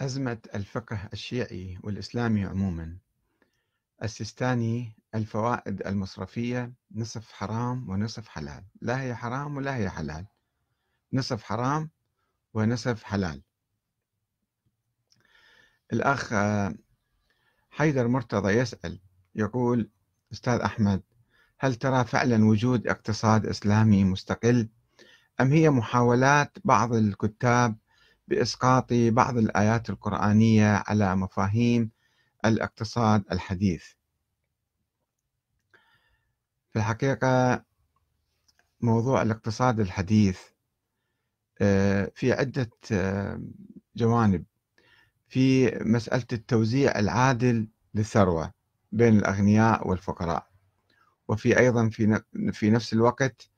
أزمة الفقه الشيعي والإسلامي عموما. السيستاني الفوائد المصرفية نصف حرام ونصف حلال. لا هي حرام ولا هي حلال. نصف حرام ونصف حلال. الأخ حيدر مرتضى يسأل يقول أستاذ أحمد هل ترى فعلا وجود اقتصاد إسلامي مستقل أم هي محاولات بعض الكتاب بإسقاط بعض الآيات القرآنية على مفاهيم الاقتصاد الحديث. في الحقيقة موضوع الاقتصاد الحديث آه، في عدة آه، جوانب. في مسألة التوزيع العادل للثروة بين الأغنياء والفقراء. وفي أيضا في في نفس الوقت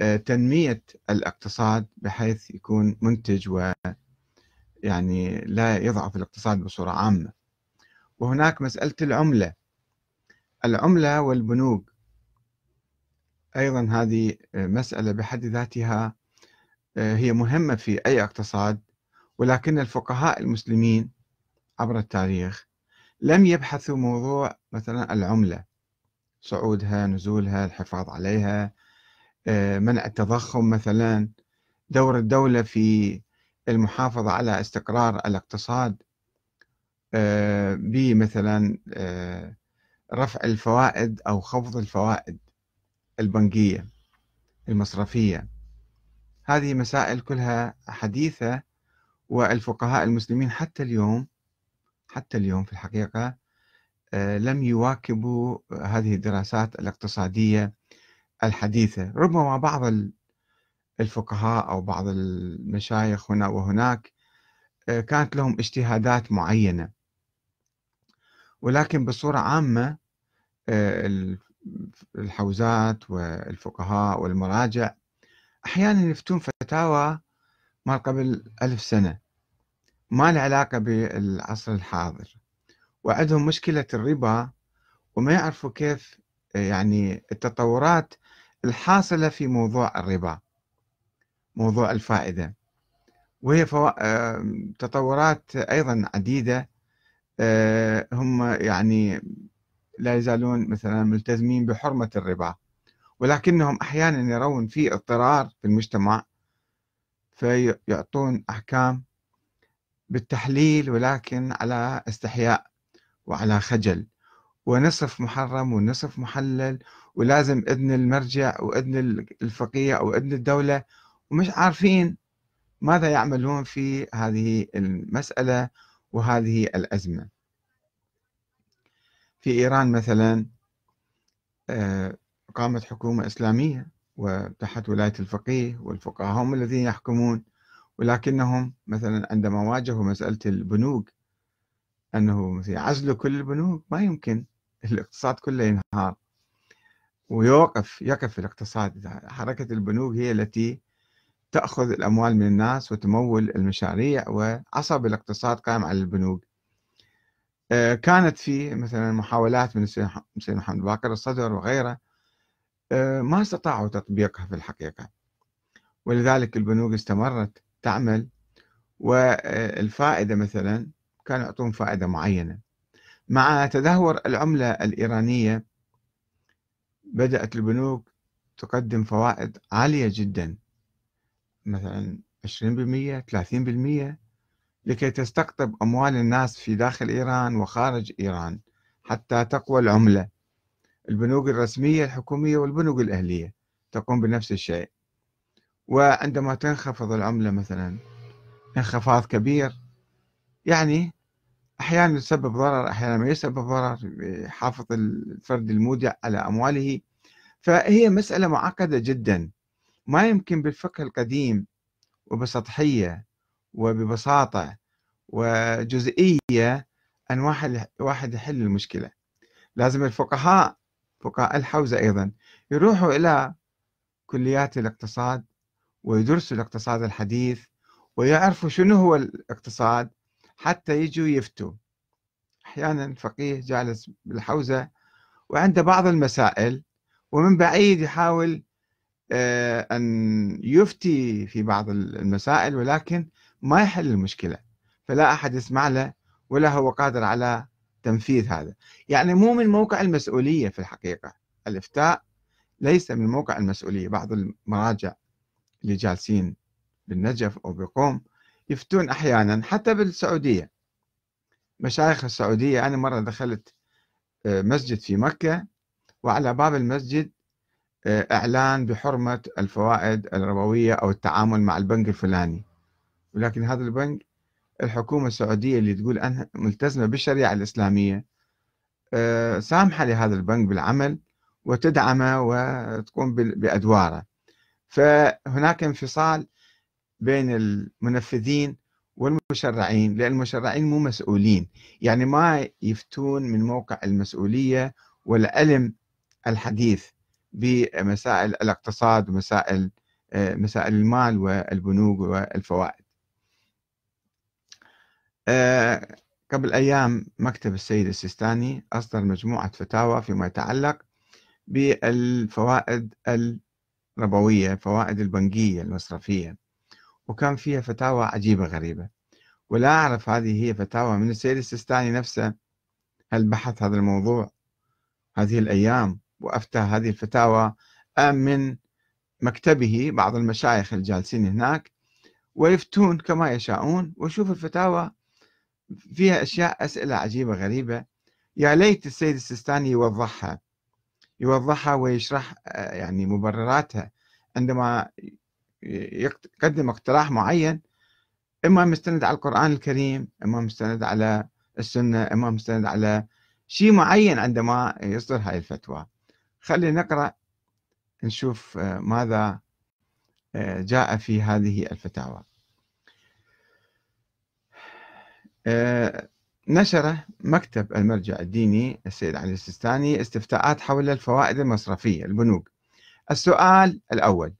تنمية الاقتصاد بحيث يكون منتج و يعني لا يضعف الاقتصاد بصورة عامة. وهناك مسألة العملة. العملة والبنوك. أيضا هذه مسألة بحد ذاتها آه، هي مهمة في أي اقتصاد ولكن الفقهاء المسلمين عبر التاريخ لم يبحثوا موضوع مثلا العملة. صعودها نزولها الحفاظ عليها آه، منع التضخم مثلا. دور الدولة في المحافظة على استقرار الاقتصاد آه، بمثلا آه، رفع الفوائد أو خفض الفوائد البنكية المصرفية. هذه مسائل كلها حديثة والفقهاء المسلمين حتى اليوم حتى اليوم في الحقيقة آه، لم يواكبوا هذه الدراسات الاقتصادية الحديثة. ربما بعض الفقهاء أو بعض المشايخ هنا وهناك آه، كانت لهم اجتهادات معينة. ولكن بصورة عامة آه، الحوزات والفقهاء والمراجع أحيانا يفتون فتاوى ما قبل ألف سنة ما له علاقة بالعصر الحاضر. وعندهم مشكلة الربا وما يعرفوا كيف آه، يعني التطورات الحاصلة في موضوع الربا موضوع الفائدة. وهي فو... تطورات أيضا عديدة آه، هم يعني لا يزالون مثلا ملتزمين بحرمة الربا. ولكنهم أحيانا يرون في اضطرار في المجتمع فيعطون أحكام بالتحليل ولكن على استحياء وعلى خجل. ونصف محرم ونصف محلل ولازم إذن المرجع وإذن الفقيه أو إذن الدولة ومش عارفين ماذا يعملون في هذه المسألة وهذه الأزمة. في إيران مثلا آه، قامت حكومة إسلامية وتحت ولاية الفقيه والفقهاء هم الذين يحكمون ولكنهم مثلا عندما واجهوا مسألة البنوك أنه يعزلوا كل البنوك ما يمكن الاقتصاد كله ينهار. ويوقف يقف الاقتصاد. حركة البنوك هي التي تأخذ الأموال من الناس وتمول المشاريع وعصب الاقتصاد قائم على البنوك. آه، كانت في مثلا محاولات من السيد محمد باقر الصدر وغيره آه، ما استطاعوا تطبيقها في الحقيقة. ولذلك البنوك استمرت تعمل والفائدة مثلا كانوا يعطون فائدة معينة. مع تدهور العملة الإيرانية بدأت البنوك تقدم فوائد عالية جدا مثلا 20% 30% لكي تستقطب أموال الناس في داخل إيران وخارج إيران حتى تقوى العملة. البنوك الرسمية الحكومية والبنوك الأهلية تقوم بنفس الشيء. وعندما تنخفض العملة مثلا انخفاض كبير يعني أحيانا يسبب ضرر أحيانا ما يسبب ضرر يحافظ الفرد المودع على أمواله. فهي مسألة معقدة جدا. ما يمكن بالفقه القديم وبسطحية وببساطة وجزئية أن واحد واحد يحل المشكلة. لازم الفقهاء فقهاء الحوزة أيضا يروحوا إلى كليات الاقتصاد ويدرسوا الاقتصاد الحديث ويعرفوا شنو هو الاقتصاد حتى يجوا يفتوا. أحيانا فقيه جالس بالحوزة وعنده بعض المسائل ومن بعيد يحاول آه، أن يفتي في بعض المسائل ولكن ما يحل المشكلة. فلا أحد يسمع له ولا هو قادر على تنفيذ هذا. يعني مو من موقع المسؤولية في الحقيقة. الإفتاء ليس من موقع المسؤولية. بعض المراجع اللي جالسين بالنجف أو بقوم يفتون أحيانا حتى بالسعودية. مشايخ السعودية أنا مرة دخلت آه، مسجد في مكة وعلى باب المسجد آه، إعلان بحرمة الفوائد الربوية أو التعامل مع البنك الفلاني. ولكن هذا البنك الحكومة السعودية اللي تقول أنها ملتزمة بالشريعة الإسلامية آه، سامحة لهذا البنك بالعمل وتدعمه وتقوم بأدواره. فهناك انفصال بين المنفذين والمشرعين لأن المشرعين مو مسؤولين. يعني ما يفتون من موقع المسؤولية والعلم الحديث بمسائل الاقتصاد ومسائل آه، مسائل المال والبنوك والفوائد. آه، قبل أيام مكتب السيد السيستاني أصدر مجموعة فتاوى فيما يتعلق بالفوائد الربوية الفوائد البنكية المصرفية. وكان فيها فتاوى عجيبة غريبة. ولا أعرف هذه هي فتاوى من السيد السيستاني نفسه. هل بحث هذا الموضوع هذه الأيام وأفتى هذه الفتاوى أم من مكتبه بعض المشايخ الجالسين هناك؟ ويفتون كما يشاءون. وشوف الفتاوى فيها أشياء أسئلة عجيبة غريبة. يا ليت السيد السيستاني يوضحها. يوضحها ويشرح آه، يعني مبرراتها. عندما يقدم اقتراح معين إما مستند على القرآن الكريم إما مستند على السنة إما مستند على شيء معين عندما يصدر هاي الفتوى. خلينا نقرأ نشوف آه، ماذا آه، جاء في هذه الفتاوى. آه، نشر مكتب المرجع الديني السيد علي السيستاني استفتاءات حول الفوائد المصرفية البنوك. السؤال الأول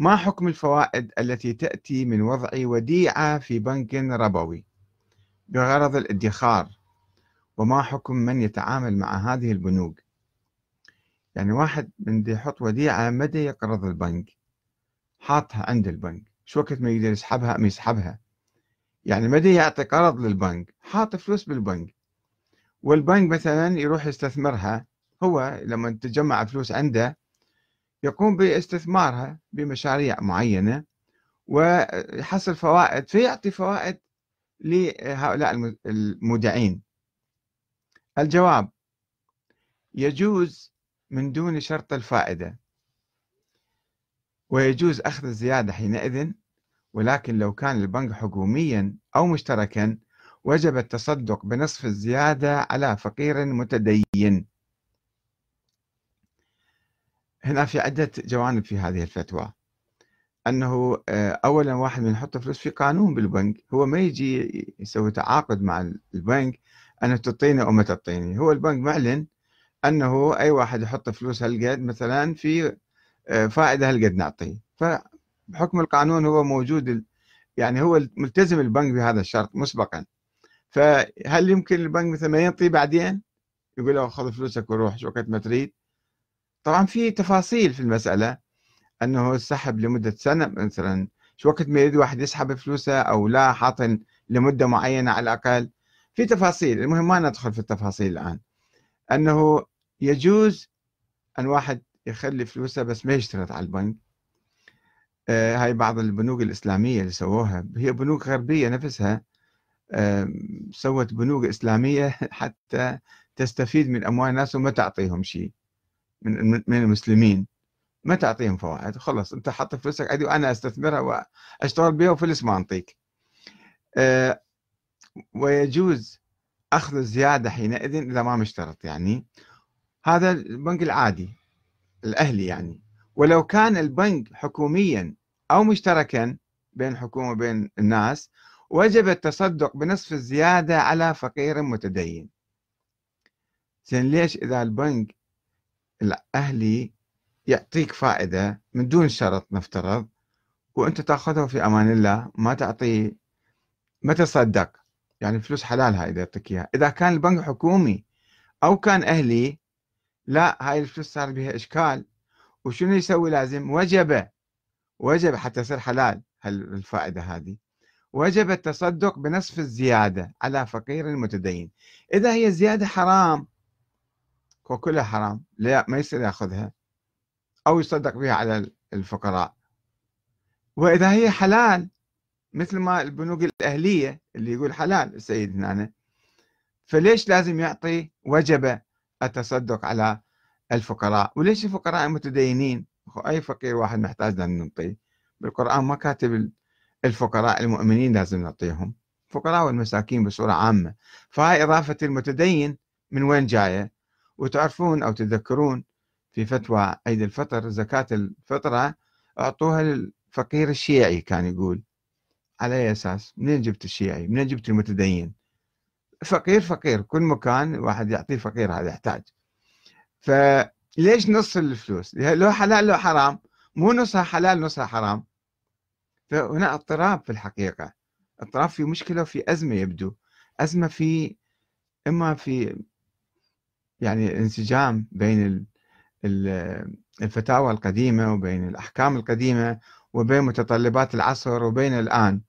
ما حكم الفوائد التي تأتي من وضع وديعة في بنك ربوي؟ بغرض الادخار. وما حكم من يتعامل مع هذه البنوك؟ يعني واحد من دي يحط وديعة مدى يقرض البنك؟ حاطها عند البنك. شو وقت ما يقدر يسحبها أم يسحبها؟ يعني مدى يعطي قرض للبنك؟ حاط فلوس بالبنك. والبنك مثلا يروح يستثمرها. هو لما تجمع فلوس عنده يقوم باستثمارها بمشاريع معينة ويحصل فوائد فيعطي فوائد لهؤلاء المودعين. الجواب يجوز من دون شرط الفائدة ويجوز أخذ الزيادة حينئذ ولكن لو كان البنك حكوميا أو مشتركا وجب التصدق بنصف الزيادة على فقير متدين. هنا في عدة جوانب في هذه الفتوى. أنه آه، أولا واحد من يحط فلوس في قانون بالبنك هو ما يجي يسوي تعاقد مع البنك أنه تعطيني أو ما تعطيني. هو البنك معلن أنه أي واحد يحط فلوس هالقد مثلا في آه، فائدة هالقد نعطيه. فبحكم القانون هو موجود يعني هو ملتزم البنك بهذا الشرط مسبقا. فهل يمكن البنك مثلا ما ينطي بعدين؟ يقول له خذ فلوسك وروح شو وقت ما تريد. طبعا في تفاصيل في المسألة أنه السحب لمدة سنة مثلا شو وقت ما يريد واحد يسحب فلوسه أو لا حاط لمدة معينة على الأقل. في تفاصيل المهم ما ندخل في التفاصيل الآن. أنه يجوز أن واحد يخلي فلوسه بس ما يشترط على البنك. آه هاي بعض البنوك الإسلامية اللي سووها. هي بنوك غربية نفسها. آه سوت بنوك إسلامية حتى تستفيد من أموال الناس وما تعطيهم شيء. من من المسلمين. ما تعطيهم فوائد خلص انت حط فلوسك عندي وأنا أستثمرها وأشتغل بها وفلس ما انطيك أه ويجوز أخذ الزيادة حينئذ إذا ما مشترط يعني. هذا البنك العادي الأهلي يعني. ولو كان البنك حكوميا أو مشتركا بين حكومه وبين الناس وجب التصدق بنصف الزيادة على فقير متدين. زين ليش إذا البنك الأهلي يعطيك فائدة من دون شرط نفترض وأنت تأخذه في أمان الله ما تعطي ما تصدق. يعني فلوس حلال هاي إذا يعطيك إياها. إذا كان البنك حكومي أو كان أهلي لا هاي الفلوس صار بها إشكال. وشنو يسوي لازم؟ وجب وجب حتى يصير حلال الفائدة هذه. وجب التصدق بنصف الزيادة على فقير متدين إذا هي الزيادة حرام وكلها حرام. لا ما يصير يأخذها أو يصدق بها على الفقراء. وإذا هي حلال مثل ما البنوك الأهلية اللي يقول حلال السيد هنا فليش لازم يعطي وجب التصدق على الفقراء؟ وليش الفقراء المتدينين أي فقير واحد محتاج لأن نعطيه بالقرآن ما كاتب الفقراء المؤمنين لازم نعطيهم. الفقراء والمساكين بصورة عامة. فهاي إضافة المتدين من وين جاية؟ وتعرفون أو تذكرون في فتوى عيد الفطر زكاة الفطرة أعطوها للفقير الشيعي كان يقول على أي أساس منين جبت الشيعي؟ منين جبت المتدين؟ فقير فقير كل مكان واحد يعطيه فقير هذا يحتاج. فليش نص الفلوس؟ لو حلال لو حرام مو نصها حلال نصها حرام. فهنا اضطراب في الحقيقة. اضطراب في مشكلة وفي أزمة يبدو. أزمة في إما في يعني انسجام بين الفتاوى القديمة وبين الأحكام القديمة وبين متطلبات العصر وبين الآن.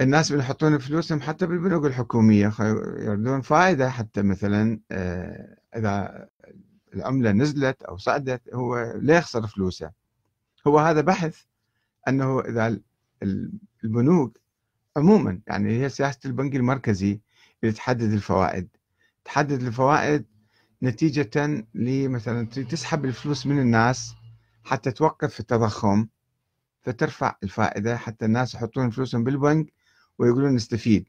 الناس بيحطون فلوسهم حتى بالبنوك الحكومية يردون فائدة حتى مثلا آه، إذا العملة نزلت أو صعدت هو لا يخسر فلوسه؟ هو هذا بحث أنه إذا البنوك عموما يعني هي سياسة البنك المركزي اللي تحدد الفوائد. تحدد الفوائد نتيجة لمثلا تسحب الفلوس من الناس حتى توقف التضخم فترفع الفائدة حتى الناس يحطون فلوسهم بالبنك ويقولون نستفيد.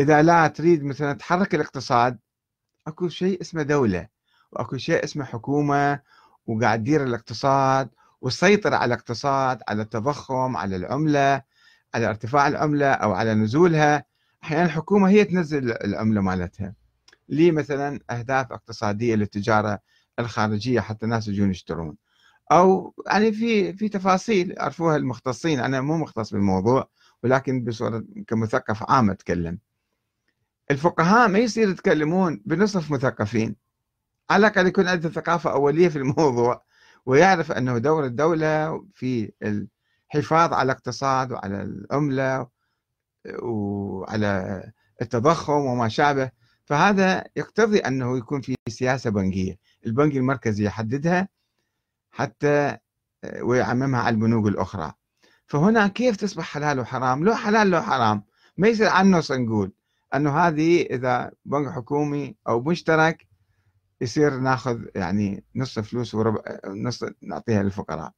إذا لا تريد مثلا تحرك الاقتصاد أكو شيء اسمه دولة وأكو شيء اسمه حكومة وقاعد تدير الاقتصاد وتسيطر على الاقتصاد على التضخم على العملة على ارتفاع العملة أو على نزولها. أحيانا الحكومة هي تنزل العملة مالتها. لي مثلا أهداف اقتصادية للتجارة الخارجية حتى الناس يجون يشترون. أو يعني في في تفاصيل عرفوها المختصين. أنا مو مختص بالموضوع ولكن بصورة كمثقف عام أتكلم. الفقهاء ما يصير يتكلمون بنصف مثقفين. على الأقل يكون عنده ثقافة أولية في الموضوع ويعرف أنه دور الدولة في الحفاظ على الاقتصاد وعلى العمله وعلى التضخم وما شابه. فهذا يقتضي أنه يكون في سياسة بنكية. البنك المركزي يحددها حتى آه، ويعممها على البنوك الأخرى. فهنا كيف تصبح حلال وحرام؟ لو حلال لو حرام. ما يصير عنص نقول أنه هذه إذا بنك حكومي أو مشترك يصير ناخذ يعني نص فلوس وربع نص نعطيها للفقراء.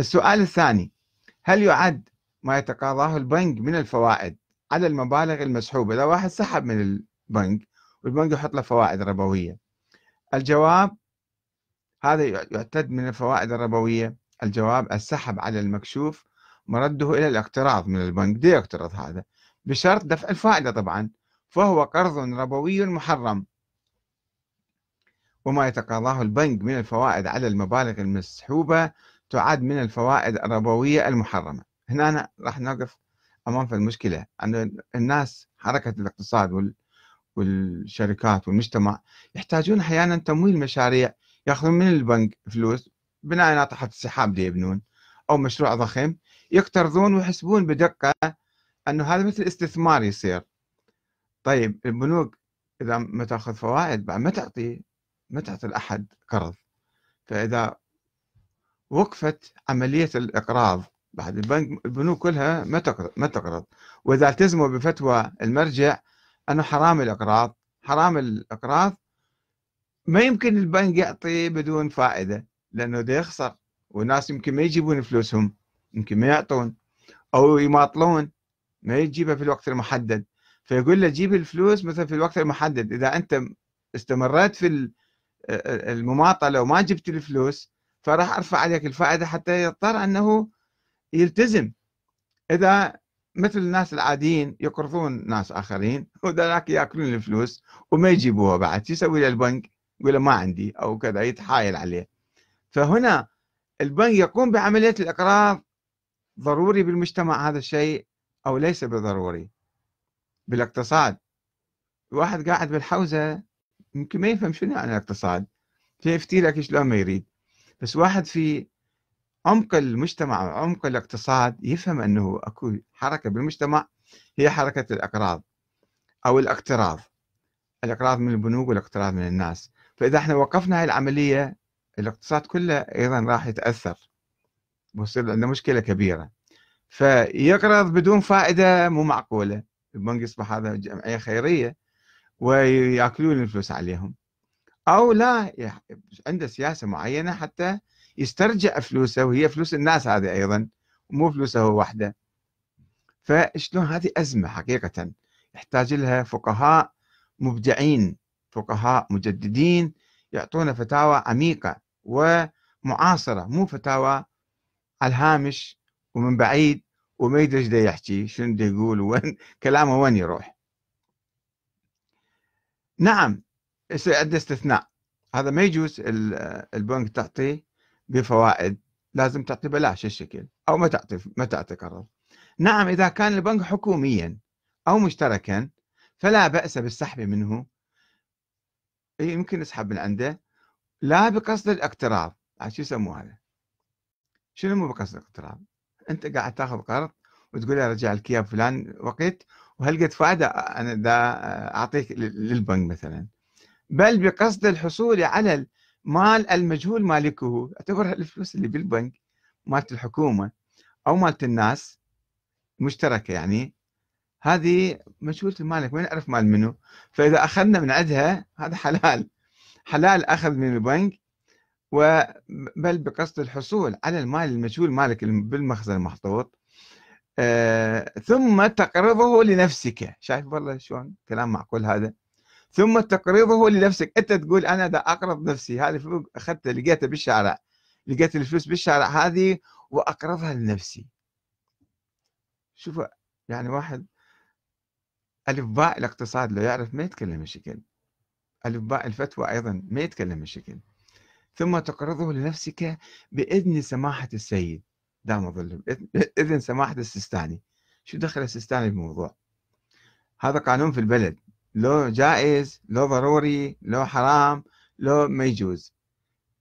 السؤال الثاني هل يعد ما يتقاضاه البنك من الفوائد؟ على المبالغ المسحوبة. إذا واحد سحب من البنك والبنك يحط له فوائد ربوية. الجواب هذا يعتد من الفوائد الربوية. الجواب السحب على المكشوف مرده إلى الاقتراض من البنك. دي يقترض هذا. بشرط دفع الفائدة طبعا. فهو قرض ربوي محرم. وما يتقاضاه البنك من الفوائد على المبالغ المسحوبة تعد من الفوائد الربوية المحرمة. هنا راح نقف أمام في المشكلة؟ أن الناس حركة الاقتصاد والشركات والمجتمع يحتاجون أحيانا تمويل مشاريع يأخذون من البنك فلوس بناء ناطحة السحاب دي يبنون أو مشروع ضخم يقترضون ويحسبون بدقة أنه هذا مثل استثمار يصير. طيب البنوك إذا ما تأخذ فوائد بعد ما تعطي ما تعطي لأحد قرض. فإذا وقفت عملية الإقراض بعد البنك البنوك كلها ما تقرض ما تقرض. وإذا التزموا بفتوى المرجع أنه حرام الإقراض. حرام الإقراض ما يمكن البنك يعطي بدون فائدة لأنه ده يخسر. والناس يمكن ما يجيبون فلوسهم يمكن ما يعطون. أو يماطلون ما يجيبها في الوقت المحدد. فيقول له جيب الفلوس مثلا في الوقت المحدد. إذا أنت استمريت في المماطلة وما جبت الفلوس فراح أرفع عليك الفائدة حتى يضطر أنه يلتزم. إذا مثل الناس العاديين يقرضون ناس آخرين وذلك يأكلون الفلوس وما يجيبوها بعد يسوي للبنك يقول ما عندي أو كذا يتحايل عليه. فهنا البنك يقوم بعملية الإقراض ضروري بالمجتمع هذا الشيء أو ليس بضروري. بالاقتصاد. واحد قاعد بالحوزة يمكن ما يفهم شنو يعني الاقتصاد. فيفتي لك شلون ما يريد. بس واحد في عمق المجتمع وعمق الاقتصاد يفهم أنه أكو حركة بالمجتمع هي حركة الأقراض أو الاقتراض. الأقراض من البنوك والأقتراض من الناس. فإذا إحنا وقفنا هاي العملية الاقتصاد كله أيضا راح يتأثر. ويصير عندنا مشكلة كبيرة. فيقرض بدون فائدة مو معقولة. البنك يصبح هذا جمعية خيرية ويأكلون الفلوس عليهم. أو لا عنده سياسة معينة حتى يسترجع فلوسه وهي فلوس الناس هذه أيضا مو فلوسه هو وحده. فشلون هذه أزمة حقيقة يحتاج لها فقهاء مبدعين فقهاء مجددين يعطونا فتاوى عميقة ومعاصرة مو فتاوى على الهامش ومن بعيد وما يدري إيش يحكي شنو بده يقول وين كلامه وين يروح. نعم عنده استثناء. هذا ما يجوز البنك تعطيه. بفوائد لازم تعطي بلاش الشكل أو ما تعطي ما تعطي قرض نعم إذا كان البنك حكوميا أو مشتركا فلا بأس بالسحب منه. يمكن يسحب من عنده. لا بقصد الاقتراض شو يسموه هذا؟ شنو مو بقصد الاقتراض أنت قاعد تأخذ قرض وتقول لي رجع لك اياه فلان وقت وهل فائدة أنا دا أعطيك للبنك مثلا. بل بقصد الحصول على المال المجهول مالكه. اعتبرها الفلوس اللي بالبنك مالت الحكومة أو مالت الناس مشتركة يعني. هذه مجهولة المالك وين نعرف مال منه؟ فإذا أخذنا من عندها هذا حلال. حلال أخذ من البنك بل بقصد الحصول على المال المجهول مالك بالمخزن المحطوط. آه ثم تقرضه لنفسك. شايف والله شلون كلام معقول هذا؟ ثم تقرضه لنفسك. أنت تقول أنا دا أقرض نفسي. هذه فلوس اخذتها لقيتها بالشارع. لقيت الفلوس بالشارع هذه وأقرضها لنفسي. شوف يعني واحد الف باء الاقتصاد لو يعرف ما يتكلم الشكل الف باء الفتوى أيضا ما يتكلم الشكل ثم تقرضه لنفسك بإذن سماحة السيد. دام ظل إذن سماحة السيستاني. شو دخل السيستاني بالموضوع هذا قانون في البلد. لو جائز لو ضروري لو حرام لو ما يجوز.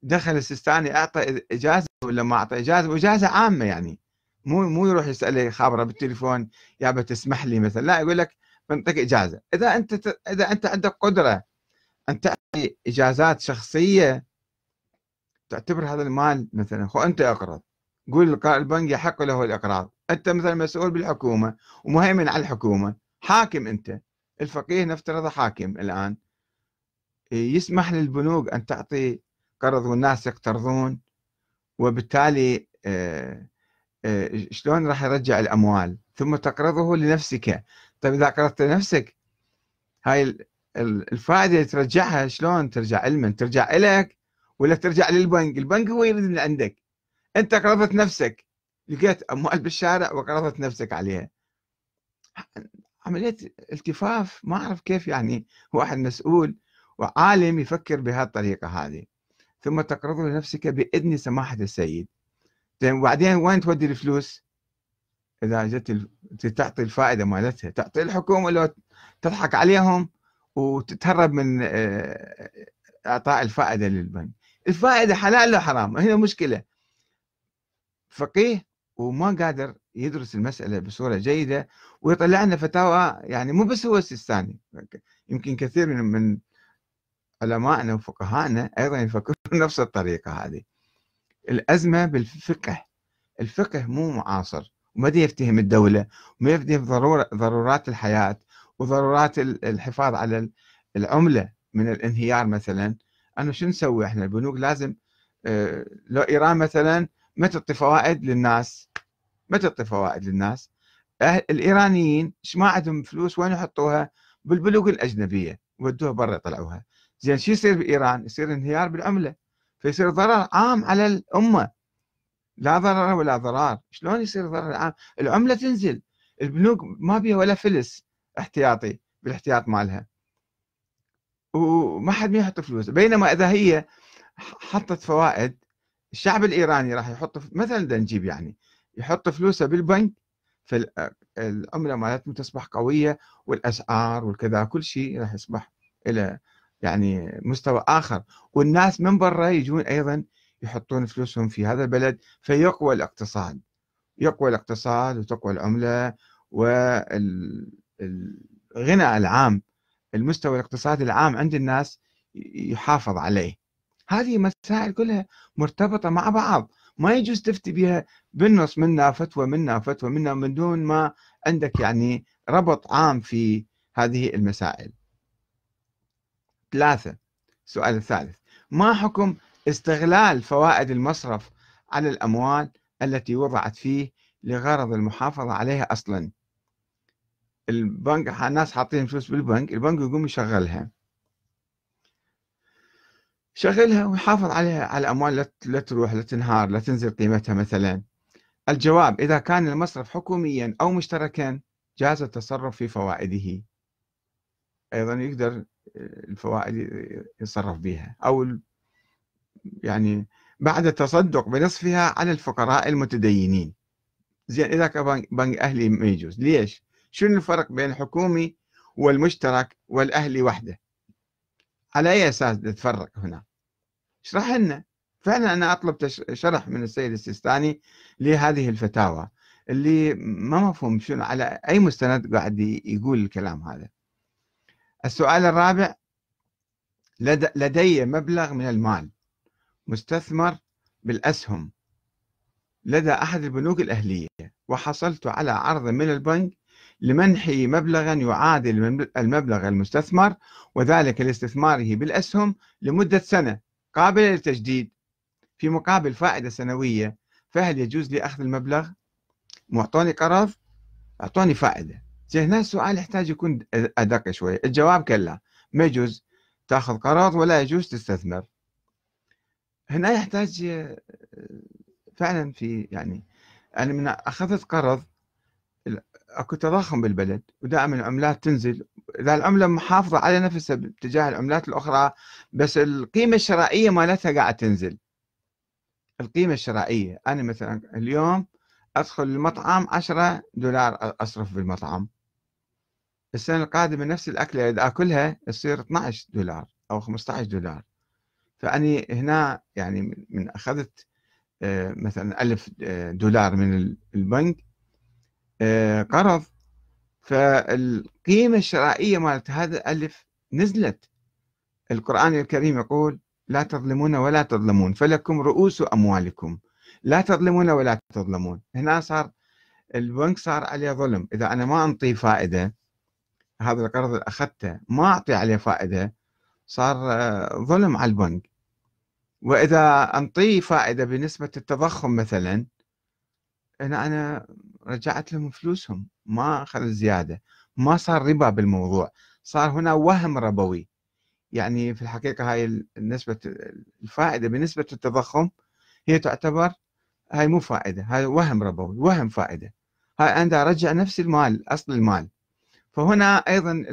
دخل السيستاني أعطى إجازة ولا ما أعطى إجازة؟ وإجازة عامة يعني. مو مو يروح يسأل خابرة بالتليفون يا تسمح لي مثلا. لا يقول لك بنعطيك إجازة. إذا أنت إذا أنت عندك قدرة أن تعطي إجازات شخصية تعتبر هذا المال مثلا. خو أنت أقرض. قول البنك يحق له الإقراض. أنت مثلا مسؤول بالحكومة ومهيمن على الحكومة. حاكم أنت. الفقيه نفترض حاكم الآن. يسمح للبنوك أن تعطي قرض والناس يقترضون وبالتالي آه، آه، شلون راح يرجع الأموال؟ ثم تقرضه لنفسك. طيب إذا قرضت لنفسك هاي الفائدة اللي ترجعها شلون؟ ترجع علما ترجع لك ولا ترجع للبنك؟ البنك هو يريد من عندك. أنت قرضت نفسك لقيت أموال بالشارع وقرضت نفسك عليها. عملية التفاف ما أعرف كيف يعني واحد مسؤول وعالم يفكر بهالطريقة هذه. ثم تقرضه لنفسك بإذن سماحة السيد. وبعدين وين تودي الفلوس؟ إذا جت تعطي الفائدة مالتها. تعطي الحكومة لو تضحك عليهم وتتهرب من آه، إعطاء الفائدة للبنك. الفائدة حلال ولا حرام هنا مشكلة. فقيه وما قادر يدرس المسألة بصورة جيدة ويطلع لنا فتاوى يعني مو بس هو السيستاني يمكن كثير من من علمائنا وفقهائنا أيضا يفكرون نفس الطريقة هذه. الأزمة بالفقه الفقه مو معاصر وما يفتهم الدولة وما يفتهم ضرورة ضرورات الحياة وضرورات الحفاظ على العملة من الانهيار مثلا. أنا شو نسوي إحنا؟ البنوك لازم آه، لو إيران مثلا ما تعطي فوائد للناس. ما تعطي فوائد للناس؟ الإيرانيين إيش ما عندهم فلوس وين يحطوها؟ بالبنوك الأجنبية ودوها برا يطلعوها. زين شو يصير بإيران؟ يصير انهيار بالعملة فيصير ضرر عام على الأمة. لا ضرر ولا ضرار. شلون يصير ضرر عام؟ العملة تنزل. البنوك ما بيها ولا فلس احتياطي بالاحتياط مالها. وما حد ما يحط فلوس. بينما إذا هي حطت فوائد الشعب الإيراني راح يحط مثلا نجيب يعني يحط فلوسه بالبنك فالعمله مالتهم تصبح قوية والأسعار والكذا كل شيء راح يصبح إلى يعني مستوى آخر. والناس من برا يجون أيضا يحطون فلوسهم في هذا البلد فيقوى الاقتصاد. يقوى الاقتصاد وتقوى العملة والغنى العام المستوى الاقتصادي العام عند الناس يحافظ عليه. هذه مسائل كلها مرتبطة مع بعض. ما يجوز تفتي بها بالنص منا فتوى منا فتوى منا من دون ما عندك يعني ربط عام في هذه المسائل. ثلاثة السؤال الثالث ما حكم استغلال فوائد المصرف على الأموال التي وضعت فيه لغرض المحافظة عليها أصلا؟ البنك الناس حاطين فلوس بالبنك البنك يقوم يشغلها. شغلها ويحافظ عليها على الأموال لا تروح لا تنهار لا تنزل قيمتها مثلا الجواب إذا كان المصرف حكوميا أو مشتركا جاز التصرف في فوائده أيضا يقدر الفوائد يتصرف بها أو يعني بعد التصدق بنصفها على الفقراء المتدينين زين إذا كان بنك أهلي ما يجوز ليش؟ شنو الفرق بين الحكومي والمشترك والأهلي وحده؟ على أي أساس تتفرق هنا؟ اشرح لنا. فعلا أنا أطلب شرح من السيد السيستاني لهذه الفتاوى اللي ما مفهوم شنو على أي مستند قاعد يقول الكلام هذا. السؤال الرابع لدي مبلغ من المال مستثمر بالأسهم. لدى أحد البنوك الأهلية وحصلت على عرض من البنك لمنحي مبلغا يعادل المبلغ المستثمر وذلك لاستثماره بالأسهم لمدة سنة. قابلة للتجديد في مقابل فائدة سنوية فهل يجوز لي أخذ المبلغ؟ معطوني قرض؟ أعطوني فائدة. زين هنا السؤال يحتاج يكون أدق شوي. الجواب كلا. ما يجوز تأخذ قرض ولا يجوز تستثمر. هنا يحتاج فعلا في يعني أنا من أخذت قرض أكو تضخم بالبلد ودائما العملات تنزل إذا العملة محافظة على نفسها باتجاه العملات الأخرى بس القيمة الشرائية مالتها قاعد تنزل. القيمة الشرائية أنا مثلا اليوم أدخل المطعم 10 دولار أصرف بالمطعم. السنة القادمة نفس الأكلة إذا آكلها تصير 12 دولار أو 15 دولار. فأني هنا يعني من أخذت آه، مثلا ألف آه، دولار من البنك آه، قرض فالقيمة الشرائية مالت هذا الألف نزلت. القرآن الكريم يقول لا تظلمون ولا تظلمون فلكم رؤوس أموالكم. لا تظلمون ولا تظلمون. هنا صار البنك صار عليه ظلم. إذا أنا ما أنطي فائدة هذا القرض اللي أخذته ما أعطي عليه فائدة صار آه، ظلم على البنك. وإذا أنطيه فائدة بنسبة التضخم مثلا أنا رجعت لهم فلوسهم. ما أخذ زيادة ما صار ربا بالموضوع صار هنا وهم ربوي. يعني في الحقيقة هاي النسبة الفائدة بنسبة التضخم هي تعتبر هاي مو فائدة هاي وهم ربوي وهم فائدة. هاي أنا أرجع نفس المال أصل المال. فهنا أيضا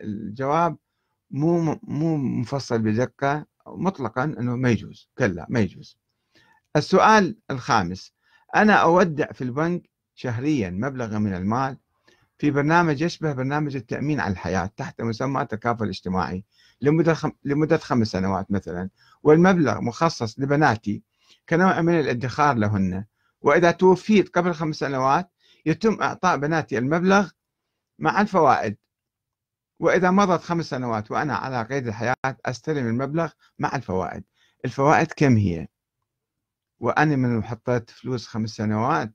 الجواب مو مو مفصل بدقة مطلقا أنه ما يجوز كلا ما يجوز. السؤال الخامس أنا أودع في البنك شهريا مبلغا من المال في برنامج يشبه برنامج التأمين على الحياة تحت مسمى التكافل الاجتماعي لمدة. لمدة خمس سنوات مثلا والمبلغ مخصص لبناتي كنوع من الادخار لهن وإذا توفيت قبل خمس سنوات يتم إعطاء بناتي المبلغ مع الفوائد وإذا مضت خمس سنوات وأنا على قيد الحياة أستلم المبلغ مع الفوائد الفوائد كم هي؟ وأنا من حطيت فلوس خمس سنوات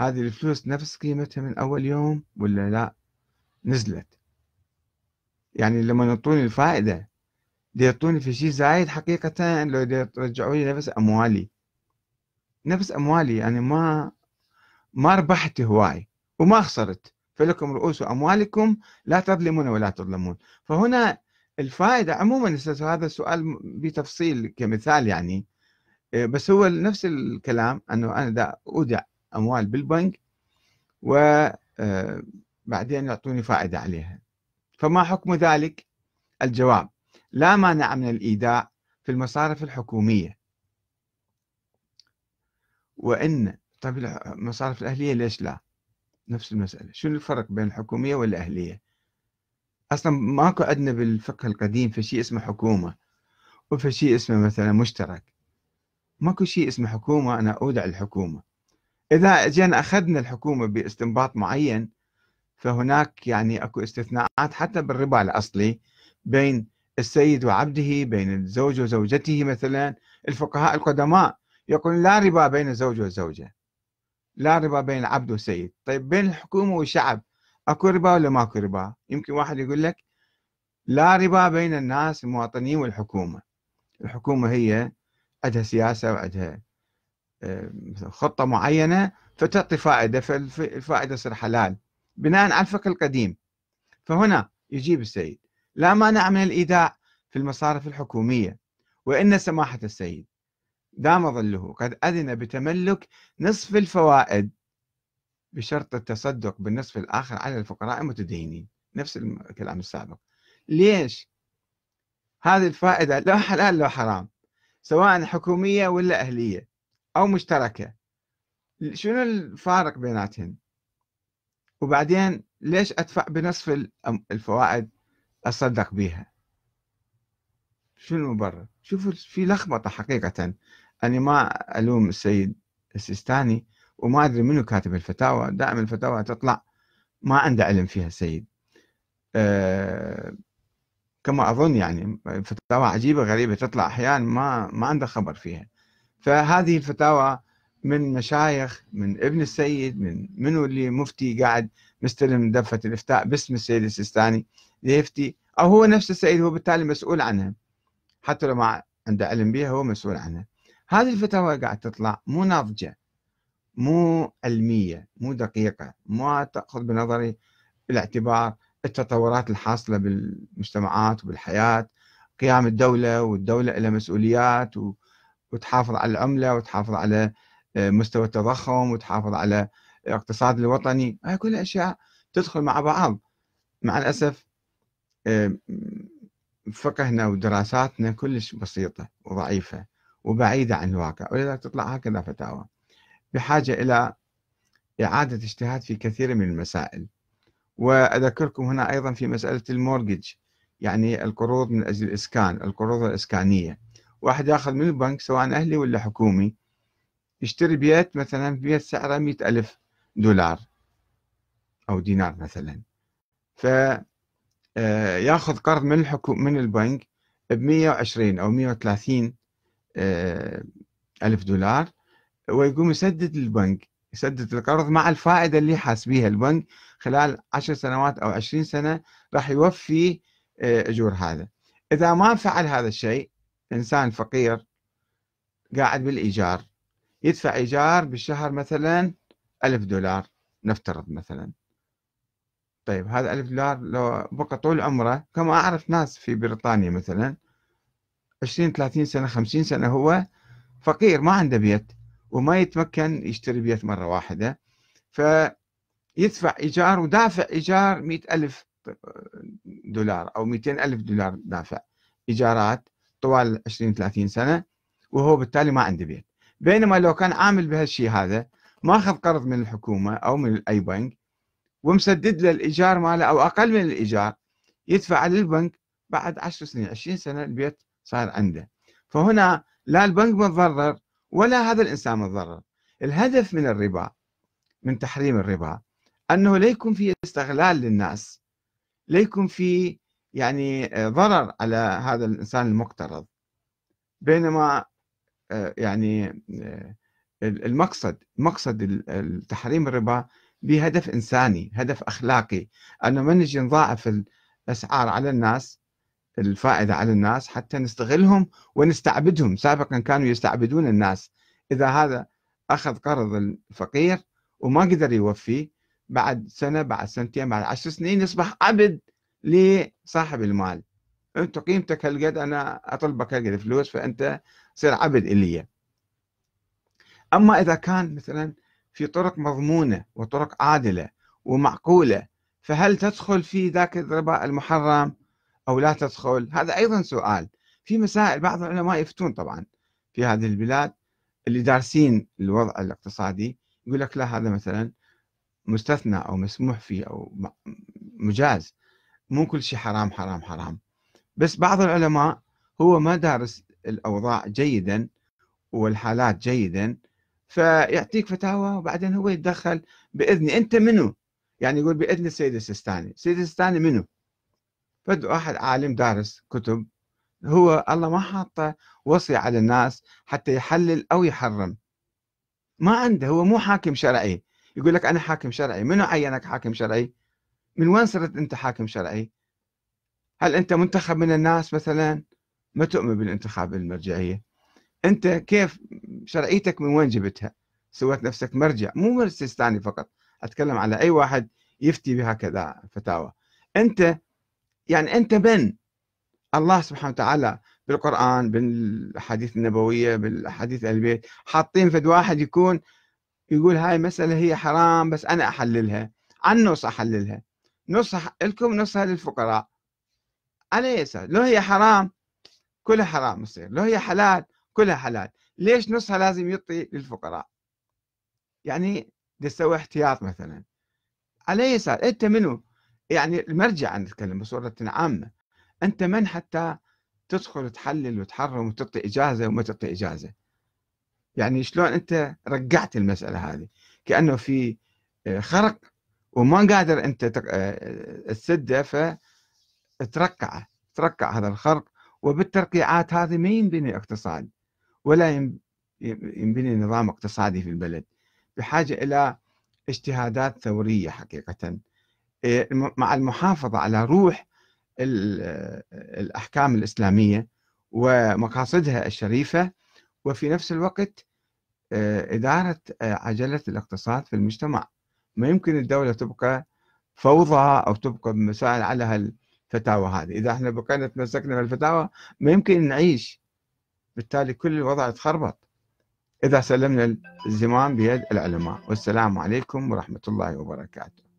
هذه الفلوس نفس قيمتها من أول يوم ولا لا؟ نزلت. يعني لما يعطوني الفائدة يعطوني في شيء زايد حقيقة لو يرجعوا لي نفس أموالي. نفس أموالي يعني ما ما ربحت هواي وما خسرت. فلكم رؤوس أموالكم لا تظلمون ولا تظلمون. فهنا الفائدة عموما هذا السؤال بتفصيل كمثال يعني. إيه، بس هو نفس الكلام أنه أنا دا أودع أموال بالبنك وبعدين آه، يعطوني فائدة عليها فما حكم ذلك؟ الجواب لا مانع من الإيداع في المصارف الحكومية وإن طيب المصارف الأهلية ليش لا؟ نفس المسألة شنو الفرق بين الحكومية والأهلية؟ أصلا ماكو عندنا بالفقه القديم في شيء اسمه حكومة وفي شيء اسمه مثلا مشترك ماكو شيء اسمه حكومة أنا أودع الحكومة إذا جينا أخذنا الحكومة باستنباط معين فهناك يعني أكو استثناءات حتى بالربا الأصلي بين السيد وعبده بين الزوج وزوجته مثلا. الفقهاء القدماء يقولون لا ربا بين الزوج والزوجة لا ربا بين العبد والسيد. طيب بين الحكومة والشعب أكو ربا ولا ماكو ربا؟ يمكن واحد يقول لك لا ربا بين الناس المواطنين والحكومة. الحكومة هي عندها سياسة وعندها خطة معينة فتعطي فائدة فالفائدة تصير حلال بناء على الفقه القديم. فهنا يجيب السيد لا مانع من الإيداع في المصارف الحكومية وإن سماحة السيد دام ظله قد أذن بتملك نصف الفوائد بشرط التصدق بالنصف الآخر على الفقراء المتدينين. نفس الكلام السابق. ليش؟ هذه الفائدة لا حلال لا حرام سواء حكومية ولا أهلية؟ أو مشتركة. شنو الفارق بيناتهم وبعدين ليش أدفع بنصف الفوائد أصدق بها شنو المبرر شوفوا في لخبطة حقيقة. أنا ما ألوم السيد السيستاني وما أدري منو كاتب الفتاوى. دائما الفتاوى تطلع ما عنده علم فيها السيد. أه كما أظن يعني فتاوى عجيبة غريبة تطلع أحيانا ما ما عنده خبر فيها. فهذه الفتاوى من مشايخ من ابن السيد من منو اللي مفتي قاعد مستلم دفة الإفتاء باسم السيد السيستاني ليفتي. أو هو نفس السيد هو بالتالي مسؤول عنها. حتى لو ما عنده علم بها هو مسؤول عنها. هذه الفتاوى قاعد تطلع مو ناضجة مو علمية مو دقيقة ما تأخذ بنظري الاعتبار التطورات الحاصلة بالمجتمعات وبالحياة. قيام الدولة والدولة لها مسؤوليات وتحافظ على العملة وتحافظ على آه، مستوى التضخم وتحافظ على الاقتصاد الوطني. هاي كلها أشياء تدخل مع بعض. مع الأسف آه، فقهنا ودراساتنا كلش بسيطة وضعيفة وبعيدة عن الواقع ولذلك تطلع هكذا فتاوى. بحاجة إلى إعادة اجتهاد في كثير من المسائل. وأذكركم هنا أيضا في مسألة المورجج يعني القروض من أجل الإسكان القروض الإسكانية. واحد ياخذ من البنك سواء أهلي ولا حكومي يشتري بيت مثلا بيت سعره مئة ألف دولار أو دينار مثلا. ف آه، ياخذ قرض من الحكومة من البنك ب 120 أو 130 آه، ألف دولار ويقوم يسدد البنك يسدد القرض مع الفائدة اللي حاسبيها البنك خلال 10 سنوات أو 20 سنة راح يوفي آه، أجور هذا. إذا ما فعل هذا الشيء إنسان فقير قاعد بالإيجار يدفع إيجار بالشهر مثلا ألف دولار نفترض مثلا. طيب هذا ألف دولار لو بقى طول عمره كما أعرف ناس في بريطانيا مثلا 20 30 سنة 50 سنة هو فقير ما عنده بيت وما يتمكن يشتري بيت مرة واحدة. فيدفع إيجار ودافع إيجار مئة ألف دولار أو 200 ألف دولار دافع. إيجارات طوال 20 30 سنة وهو بالتالي ما عنده بيت. بينما لو كان عامل بهالشيء هذا ما أخذ قرض من الحكومة أو من أي بنك ومسدد له الإيجار ماله أو أقل من الإيجار يدفع للبنك بعد 10 سنين 20 سنة البيت صار عنده. فهنا لا البنك متضرر ولا هذا الإنسان متضرر. الهدف من الربا من تحريم الربا أنه لا يكون في استغلال للناس لا يكون في يعني ضرر على هذا الإنسان المقترض. بينما آه، يعني آه، المقصد مقصد التحريم الربا بهدف إنساني هدف أخلاقي. أنه ما نجي نضاعف الأسعار على الناس الفائدة على الناس حتى نستغلهم ونستعبدهم. سابقا كانوا يستعبدون الناس. إذا هذا أخذ قرض الفقير وما قدر يوفيه بعد سنة بعد سنتين بعد عشر سنين يصبح عبد. لصاحب المال أنت قيمتك هالقد أنا أطلبك هالقد فلوس؟ فأنت تصير عبد إلي أما إذا كان مثلا في طرق مضمونة وطرق عادلة ومعقولة فهل تدخل في ذاك الربا المحرم أو لا تدخل؟ هذا أيضا سؤال. في مسائل بعض العلماء يفتون طبعا في هذه البلاد اللي دارسين الوضع الاقتصادي يقول لك لا هذا مثلا مستثنى أو مسموح فيه أو مجاز. مو كل شيء حرام حرام حرام. بس بعض العلماء هو ما دارس الأوضاع جيدا والحالات جيدا فيعطيك فتاوى وبعدين هو يتدخل بإذني أنت منو؟ يعني يقول بإذن السيد السيستاني. السيد السيستاني منو؟ فد واحد عالم دارس كتب هو الله ما حاطه وصي على الناس حتى يحلل أو يحرم. ما عنده هو مو حاكم شرعي. يقول لك أنا حاكم شرعي منو عينك حاكم شرعي؟ من وين صرت أنت حاكم شرعي؟ هل أنت منتخب من الناس مثلا؟ ما تؤمن بالانتخاب المرجعية. أنت كيف شرعيتك من وين جبتها؟ سويت نفسك مرجع مو السيستاني فقط أتكلم على أي واحد يفتي بهكذا فتاوى. أنت يعني أنت من؟ الله سبحانه وتعالى بالقرآن بالأحاديث النبوية بالأحاديث البيت حاطين فد واحد يكون يقول هاي مسألة هي حرام بس أنا أحللها عن نص أحللها. نص لكم نصها للفقراء على يسار لو هي حرام كلها حرام يصير لو هي حلال كلها حلال. ليش نصها لازم يعطي للفقراء؟ يعني تسوي احتياط مثلا. على يسار أنت منو؟ يعني المرجع نتكلم بصورة عامة أنت من حتى تدخل تحلل وتحرم وتعطي إجازة وما تعطي إجازة؟ يعني شلون أنت رقعت المسألة هذه؟ كأنه في آه، خرق وما قادر أنت آه، تسده فترقعه ترقع هذا الخرق. وبالترقيعات هذه ما ينبني اقتصاد ولا ينبني نظام اقتصادي في البلد بحاجة إلى اجتهادات ثورية حقيقة. إيه، مع المحافظة على روح الأحكام الإسلامية ومقاصدها الشريفة. وفي نفس الوقت آه، إدارة آه، عجلة الاقتصاد في المجتمع. ما يمكن الدولة تبقى فوضى أو تبقى مسائل على الفتاوى هذه. إذا إحنا بقينا تمسكنا بالفتاوى ما يمكن نعيش. بالتالي كل الوضع يتخربط. إذا سلمنا الزمام بيد العلماء. والسلام عليكم ورحمة الله وبركاته.